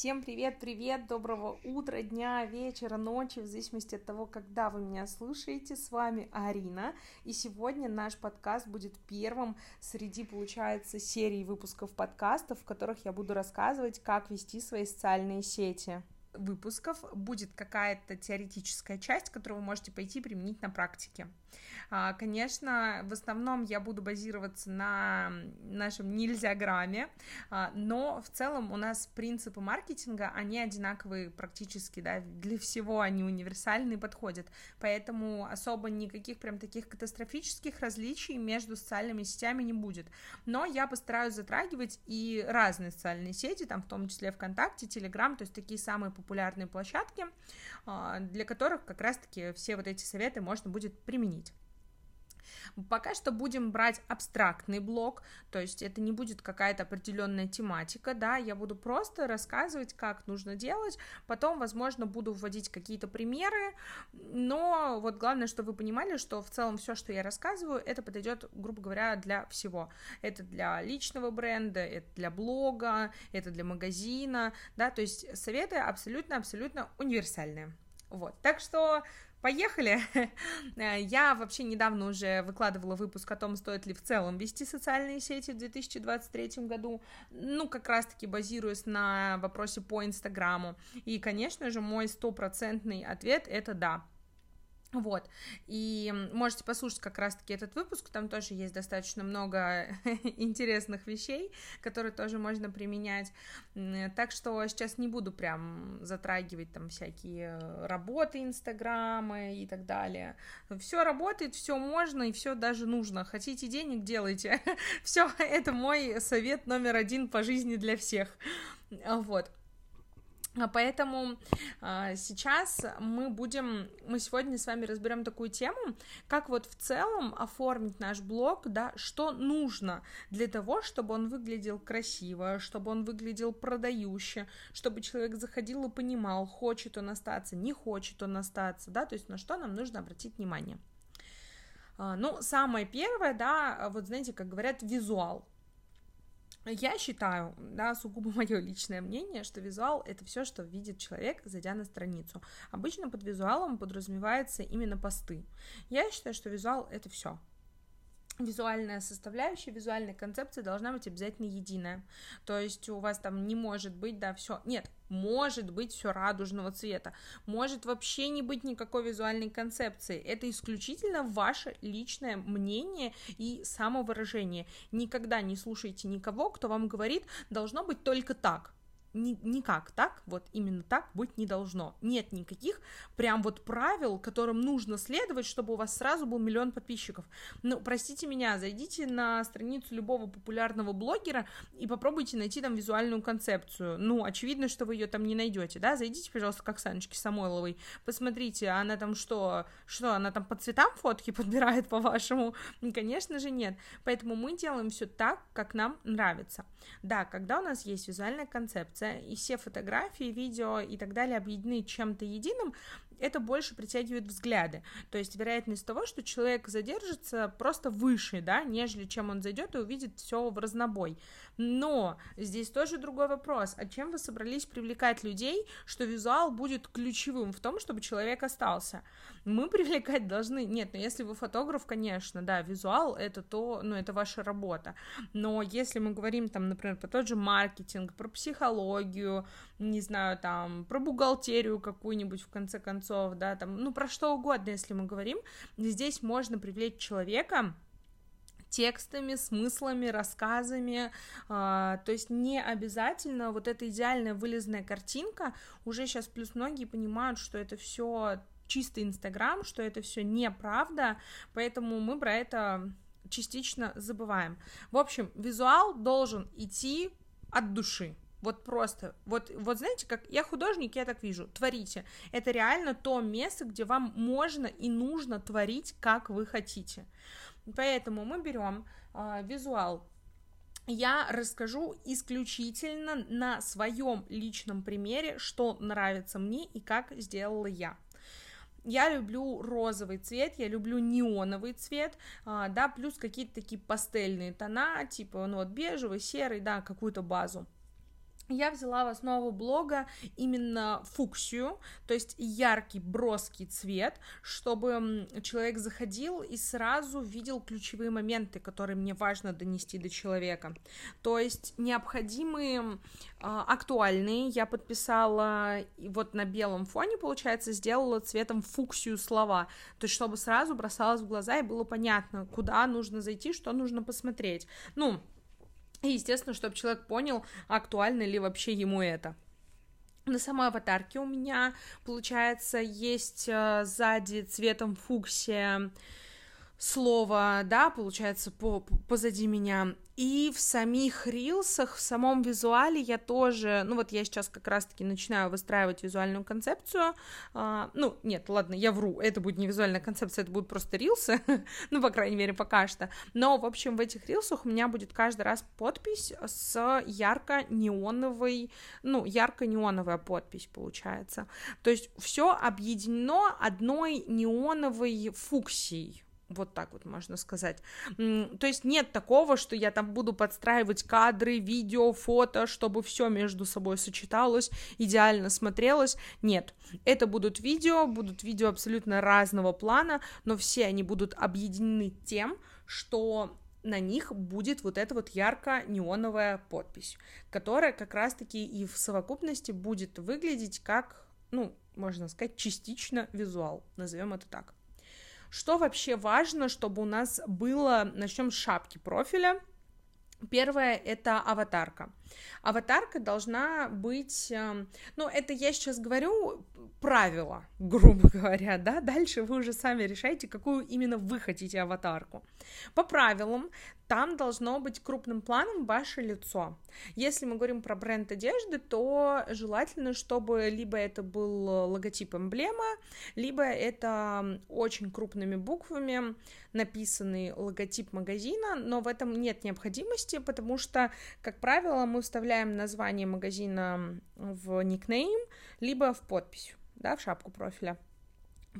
Всем привет-привет, доброго утра, дня, вечера, ночи, в зависимости от того, когда вы меня слушаете. С вами Арина, и сегодня наш подкаст будет первым среди, получается, серии выпусков подкастов, в которых я буду рассказывать, как вести свои социальные сети выпусков будет какая-то теоретическая часть, которую вы можете пойти применить на практике. А, конечно, в основном я буду базироваться на нашем нельзя грамме, а, но в целом у нас принципы маркетинга, они одинаковые практически, да, для всего они универсальные, подходят, поэтому особо никаких прям таких катастрофических различий между социальными сетями не будет, но я постараюсь затрагивать и разные социальные сети, там в том числе ВКонтакте, Телеграм, то есть такие самые популярные площадки, а, для которых как раз-таки все вот эти советы можно будет применить. Пока что будем брать абстрактный блок, то есть это не будет какая-то определенная тематика, да, я буду просто рассказывать, как нужно делать, потом, возможно, буду вводить какие-то примеры, но вот главное, чтобы вы понимали, что в целом все, что я рассказываю, это подойдет, грубо говоря, для всего. Это для личного бренда, это для блога, это для магазина, да, то есть советы абсолютно-абсолютно универсальные. Вот, так что Поехали! Я вообще недавно уже выкладывала выпуск о том, стоит ли в целом вести социальные сети в 2023 году, ну, как раз-таки базируясь на вопросе по Инстаграму. И, конечно же, мой стопроцентный ответ — это да. Вот, и можете послушать как раз-таки этот выпуск, там тоже есть достаточно много интересных вещей, которые тоже можно применять, так что сейчас не буду прям затрагивать там всякие работы Инстаграма и так далее, все работает, все можно и все даже нужно, хотите денег, делайте, все, это мой совет номер один по жизни для всех, вот, а поэтому а, сейчас мы будем, мы сегодня с вами разберем такую тему, как вот в целом оформить наш блог, да, что нужно для того, чтобы он выглядел красиво, чтобы он выглядел продающе, чтобы человек заходил и понимал, хочет он остаться, не хочет он остаться, да, то есть на что нам нужно обратить внимание. А, ну, самое первое, да, вот знаете, как говорят, визуал, я считаю, да, сугубо мое личное мнение, что визуал это все, что видит человек, зайдя на страницу. Обычно под визуалом подразумевается именно посты. Я считаю, что визуал это все визуальная составляющая, визуальная концепция должна быть обязательно единая. То есть у вас там не может быть, да, все. Нет, может быть все радужного цвета, может вообще не быть никакой визуальной концепции. Это исключительно ваше личное мнение и самовыражение. Никогда не слушайте никого, кто вам говорит, должно быть только так ни, никак так, вот именно так быть не должно. Нет никаких прям вот правил, которым нужно следовать, чтобы у вас сразу был миллион подписчиков. Ну, простите меня, зайдите на страницу любого популярного блогера и попробуйте найти там визуальную концепцию. Ну, очевидно, что вы ее там не найдете, да? Зайдите, пожалуйста, к Оксаночке Самойловой, посмотрите, она там что, что, она там по цветам фотки подбирает, по-вашему? Конечно же, нет. Поэтому мы делаем все так, как нам нравится. Да, когда у нас есть визуальная концепция, и все фотографии, видео и так далее объединены чем-то единым, это больше притягивает взгляды. То есть вероятность того, что человек задержится просто выше, да, нежели чем он зайдет и увидит все в разнобой. Но здесь тоже другой вопрос. А чем вы собрались привлекать людей, что визуал будет ключевым в том, чтобы человек остался? Мы привлекать должны... Нет, ну если вы фотограф, конечно, да, визуал это то, ну это ваша работа. Но если мы говорим там, например, про тот же маркетинг, про психологию, не знаю, там, про бухгалтерию какую-нибудь в конце концов, да, там, ну, про что угодно, если мы говорим, здесь можно привлечь человека, текстами, смыслами, рассказами, э, то есть не обязательно вот эта идеальная вылезная картинка, уже сейчас плюс многие понимают, что это все чистый Инстаграм, что это все неправда, поэтому мы про это частично забываем. В общем, визуал должен идти от души. Вот просто, вот, вот знаете, как я художник, я так вижу, творите. Это реально то место, где вам можно и нужно творить, как вы хотите. Поэтому мы берем э, визуал. Я расскажу исключительно на своем личном примере, что нравится мне и как сделала я. Я люблю розовый цвет, я люблю неоновый цвет, а, да, плюс какие-то такие пастельные тона, типа, ну вот бежевый, серый, да, какую-то базу. Я взяла в основу блога именно фуксию, то есть яркий, броский цвет, чтобы человек заходил и сразу видел ключевые моменты, которые мне важно донести до человека. То есть необходимые, а, актуальные, я подписала вот на белом фоне, получается, сделала цветом фуксию слова, то есть чтобы сразу бросалось в глаза и было понятно, куда нужно зайти, что нужно посмотреть. Ну, и, естественно, чтобы человек понял, актуально ли вообще ему это. На самой аватарке у меня, получается, есть э, сзади цветом фуксия слово, да, получается, по, позади меня. И в самих рилсах, в самом визуале я тоже, ну вот я сейчас как раз-таки начинаю выстраивать визуальную концепцию, а, ну нет, ладно, я вру, это будет не визуальная концепция, это будут просто рилсы, ну, по крайней мере, пока что, но, в общем, в этих рилсах у меня будет каждый раз подпись с ярко-неоновой, ну, ярко-неоновая подпись получается, то есть все объединено одной неоновой фуксией, вот так вот можно сказать. То есть нет такого, что я там буду подстраивать кадры, видео, фото, чтобы все между собой сочеталось, идеально смотрелось. Нет. Это будут видео, будут видео абсолютно разного плана, но все они будут объединены тем, что на них будет вот эта вот ярко-неоновая подпись, которая как раз-таки и в совокупности будет выглядеть как, ну, можно сказать, частично визуал, назовем это так. Что вообще важно, чтобы у нас было, начнем с шапки профиля. Первое это аватарка. Аватарка должна быть, эм, ну, это я сейчас говорю правила, грубо говоря, да, дальше вы уже сами решаете, какую именно вы хотите аватарку. По правилам, там должно быть крупным планом ваше лицо. Если мы говорим про бренд одежды, то желательно, чтобы либо это был логотип эмблема, либо это очень крупными буквами написанный логотип магазина, но в этом нет необходимости, потому что, как правило, вставляем название магазина в никнейм, либо в подпись, да, в шапку профиля.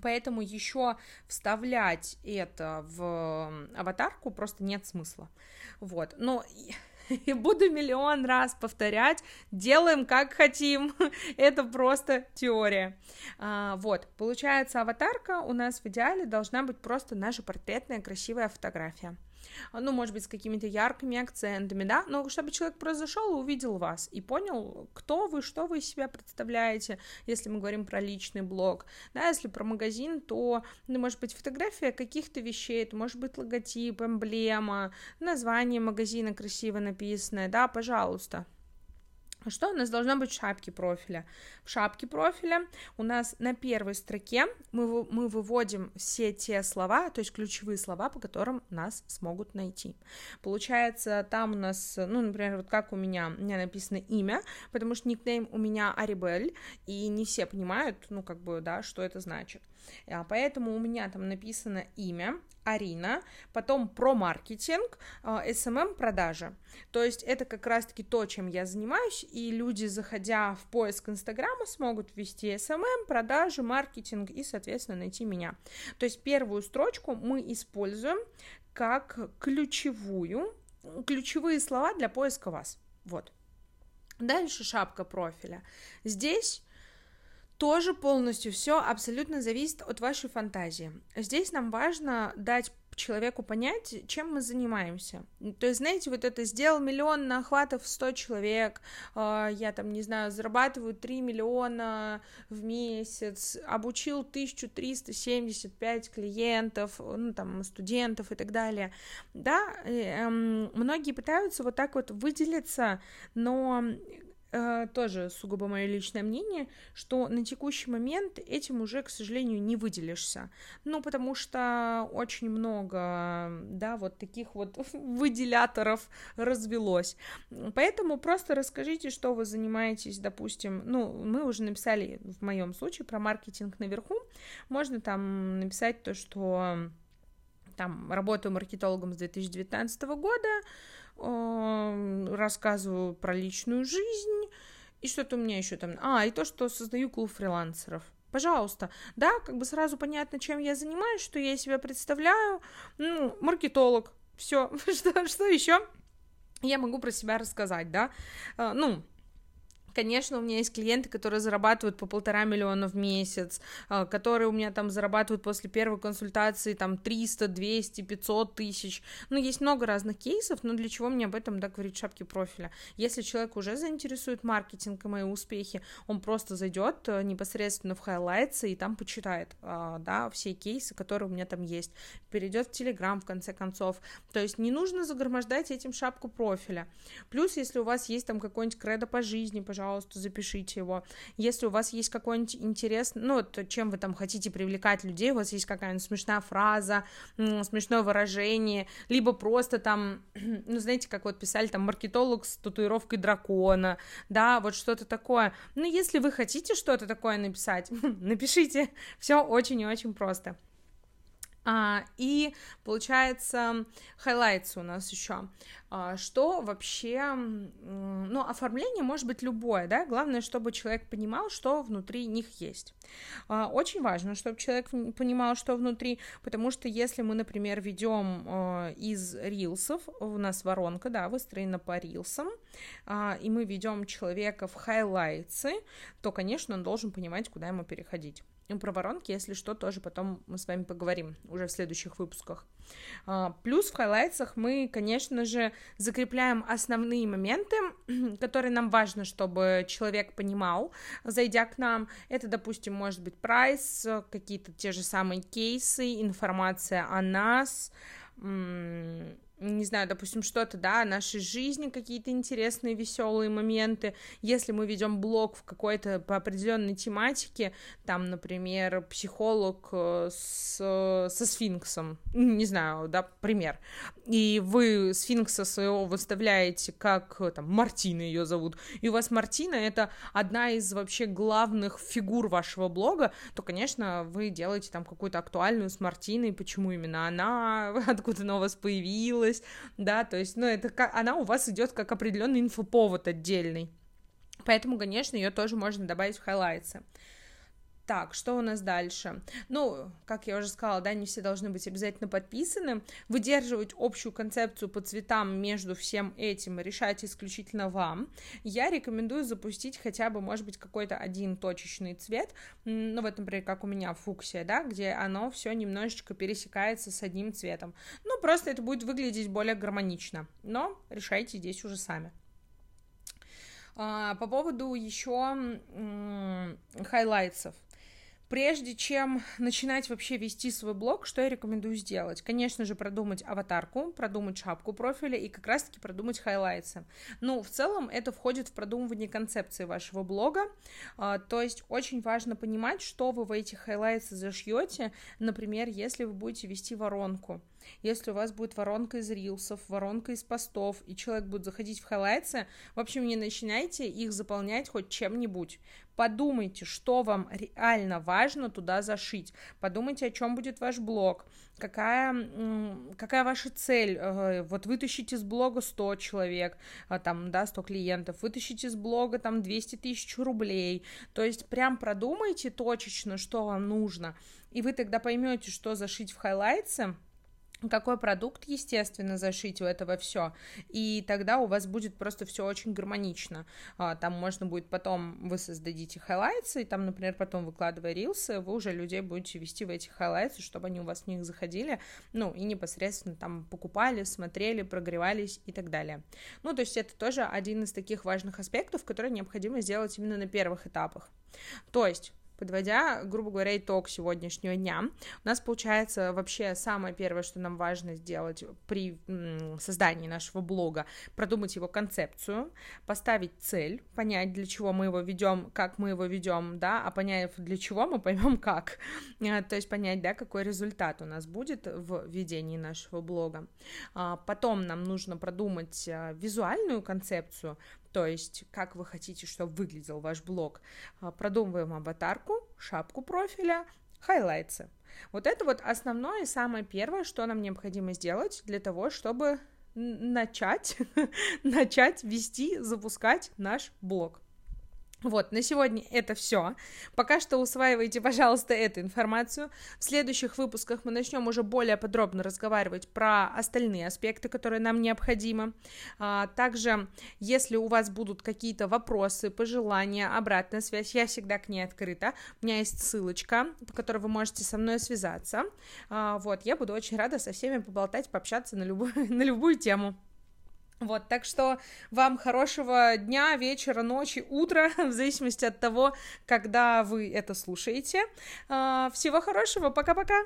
Поэтому еще вставлять это в аватарку просто нет смысла. Вот. Но и буду миллион раз повторять, делаем как хотим, это просто теория. А, вот, получается, аватарка у нас в идеале должна быть просто наша портретная красивая фотография ну, может быть, с какими-то яркими акцентами, да, но чтобы человек просто зашел и увидел вас и понял, кто вы, что вы из себя представляете, если мы говорим про личный блог, да, если про магазин, то, ну, может быть, фотография каких-то вещей, это может быть логотип, эмблема, название магазина красиво написанное, да, пожалуйста, что у нас должно быть в шапке профиля? В шапке профиля у нас на первой строке мы, мы выводим все те слова, то есть ключевые слова, по которым нас смогут найти. Получается, там у нас, ну, например, вот как у меня, у меня написано имя, потому что никнейм у меня Арибель, и не все понимают, ну, как бы, да, что это значит. А, поэтому у меня там написано имя, Арина, потом про маркетинг, SMM а, продажи. То есть это как раз-таки то, чем я занимаюсь, и люди, заходя в поиск Инстаграма, смогут ввести SMM, продажи, маркетинг и, соответственно, найти меня. То есть первую строчку мы используем как ключевую, ключевые слова для поиска вас. Вот. Дальше шапка профиля. Здесь тоже полностью все абсолютно зависит от вашей фантазии. Здесь нам важно дать человеку понять, чем мы занимаемся. То есть, знаете, вот это сделал миллион на охватов 100 человек, э, я там, не знаю, зарабатываю 3 миллиона в месяц, обучил 1375 клиентов, ну, там, студентов и так далее. Да, э, э, многие пытаются вот так вот выделиться, но тоже сугубо мое личное мнение, что на текущий момент этим уже, к сожалению, не выделишься. Ну, потому что очень много, да, вот таких вот выделяторов развелось. Поэтому просто расскажите, что вы занимаетесь, допустим, ну, мы уже написали в моем случае про маркетинг наверху, можно там написать то, что там работаю маркетологом с 2019 года, рассказываю про личную жизнь, и что-то у меня еще там... А, и то, что создаю клуб фрилансеров. Пожалуйста. Да, как бы сразу понятно, чем я занимаюсь, что я себя представляю. Ну, маркетолог. Все. что, что еще? Я могу про себя рассказать, да? А, ну, Конечно, у меня есть клиенты, которые зарабатывают по полтора миллиона в месяц, а, которые у меня там зарабатывают после первой консультации там 300, 200, 500 тысяч. Ну, есть много разных кейсов, но для чего мне об этом, да, говорить шапки профиля? Если человек уже заинтересует маркетинг и мои успехи, он просто зайдет э, непосредственно в хайлайтсы и там почитает, а, да, все кейсы, которые у меня там есть, перейдет в Телеграм, в конце концов. То есть не нужно загромождать этим шапку профиля. Плюс, если у вас есть там какой-нибудь кредо по жизни, пожалуйста, запишите его. Если у вас есть какой-нибудь интерес, ну, вот, чем вы там хотите привлекать людей, у вас есть какая-нибудь смешная фраза, смешное выражение, либо просто там, ну, знаете, как вот писали там маркетолог с татуировкой дракона, да, вот что-то такое. Ну, если вы хотите что-то такое написать, напишите. Все очень и очень просто. А, и получается, highlights у нас еще. А, что вообще, ну, оформление может быть любое, да, главное, чтобы человек понимал, что внутри них есть. А, очень важно, чтобы человек понимал, что внутри, потому что если мы, например, ведем а, из рилсов, у нас воронка, да, выстроена по рилсам, а, и мы ведем человека в хайлайтсы, то, конечно, он должен понимать, куда ему переходить. И про воронки, если что, тоже потом мы с вами поговорим уже в следующих выпусках. А, плюс в хайлайтсах мы, конечно же, закрепляем основные моменты, которые нам важно, чтобы человек понимал, зайдя к нам. Это, допустим, может быть прайс, какие-то те же самые кейсы, информация о нас, не знаю, допустим, что-то, да, нашей жизни, какие-то интересные, веселые моменты. Если мы ведем блог в какой-то по определенной тематике, там, например, психолог э, с, со сфинксом, не знаю, да, пример, и вы сфинкса своего выставляете как, там, Мартина ее зовут, и у вас Мартина — это одна из вообще главных фигур вашего блога, то, конечно, вы делаете там какую-то актуальную с Мартиной, почему именно она, откуда она у вас появилась, случилось, да, то есть, ну, это она у вас идет как определенный инфоповод отдельный. Поэтому, конечно, ее тоже можно добавить в хайлайтсы. Так, что у нас дальше? Ну, как я уже сказала, да, не все должны быть обязательно подписаны. Выдерживать общую концепцию по цветам между всем этим решать исключительно вам. Я рекомендую запустить хотя бы, может быть, какой-то один точечный цвет, ну, вот, например, как у меня фуксия, да, где оно все немножечко пересекается с одним цветом. Ну, просто это будет выглядеть более гармонично, но решайте здесь уже сами. А, по поводу еще highlights ов. Прежде чем начинать вообще вести свой блог, что я рекомендую сделать? Конечно же, продумать аватарку, продумать шапку профиля и как раз-таки продумать highlights ы. Ну, в целом, это входит в продумывание концепции вашего блога. А, то есть очень важно понимать, что вы в эти highlights ы зашьете. Например, если вы будете вести воронку. Если у вас будет воронка из рилсов, воронка из постов, и человек будет заходить в хайлайтсы, в общем, не начинайте их заполнять хоть чем-нибудь. Подумайте, что вам реально важно туда зашить. Подумайте, о чем будет ваш блог, какая, какая ваша цель. Э, вот вытащить из блога 100 человек, а, там, да, 100 клиентов, вытащить из блога там 200 тысяч рублей. То есть прям продумайте точечно, что вам нужно. И вы тогда поймете, что зашить в highlights ы, какой продукт, естественно, зашить у этого все, и тогда у вас будет просто все очень гармонично. А, там можно будет потом, вы создадите highlights ы, и там, например, потом выкладывая reels ы, вы уже людей будете вести в эти highlights ы, чтобы они у вас в них заходили, ну, и непосредственно там покупали, смотрели, прогревались и так далее. Ну, то есть это тоже один из таких важных аспектов, которые необходимо сделать именно на первых этапах. То есть Подводя, грубо говоря, итог сегодняшнего дня, у нас получается вообще самое первое, что нам важно сделать при создании нашего блога, продумать его концепцию, поставить цель, понять, для чего мы его ведем, как мы его ведем, да, а поняв, для чего, мы поймем как. Э, то есть понять, да, какой результат у нас будет в ведении нашего блога. А, потом нам нужно продумать э, визуальную концепцию, то есть как вы хотите, чтобы выглядел ваш блог. А, продумываем аватарку, шапку профиля, хайлайтсы. Вот это вот основное и самое первое, что нам необходимо сделать для того, чтобы начать, начать вести, запускать наш блог. Вот, на сегодня это все. Пока что усваивайте, пожалуйста, эту информацию. В следующих выпусках мы начнем уже более подробно разговаривать про остальные аспекты, которые нам необходимы. А, также, если у вас будут какие-то вопросы, пожелания, обратная связь, я всегда к ней открыта. У меня есть ссылочка, по которой вы можете со мной связаться. А, вот, я буду очень рада со всеми поболтать, пообщаться на любую, на любую тему. Вот, так что вам хорошего дня, вечера, ночи, утра, в зависимости от того, когда вы это слушаете. А, всего хорошего, пока-пока!